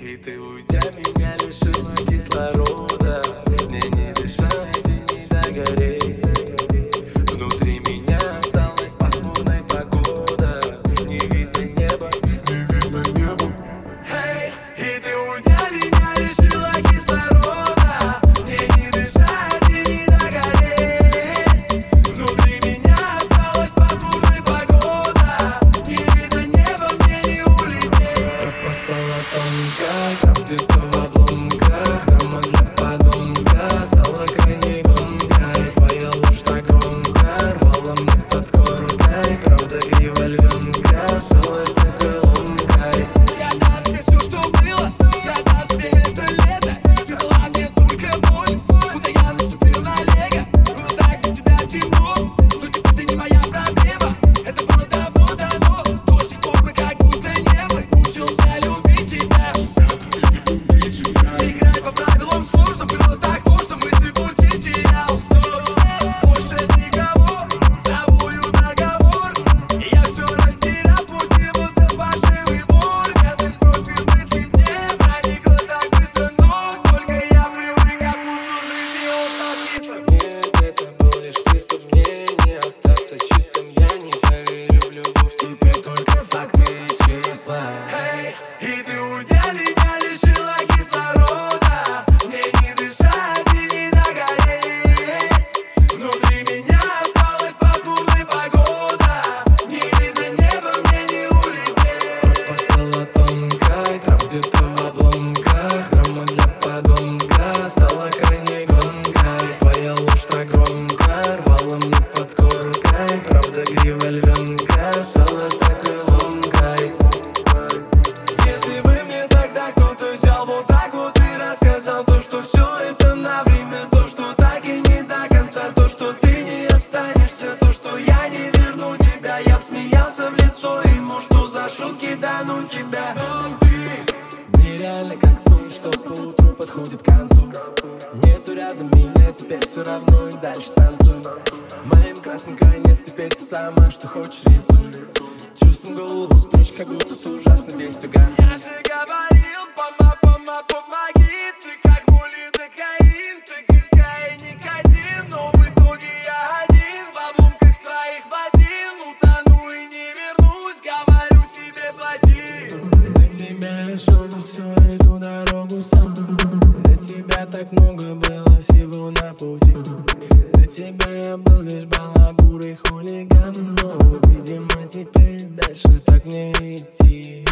И ты уйдя меня лишила кислорода стала тонкая, как ты подходит к концу. Нету рядом меня, теперь все равно и дальше танцую. Моим красным конец, теперь ты сама, что хочешь рисуй. Чувством голову с плеч, как будто с ужасной вестью ганцу Я же говорил, пома, пома, помоги, ты как мули кокаин, ты кокаин, никотин, но в итоге я один. В обломках твоих один Утону и не вернусь, говорю себе, плати. На тебя шел я был лишь балагур и хулиган, Но, видимо, теперь дальше так не идти.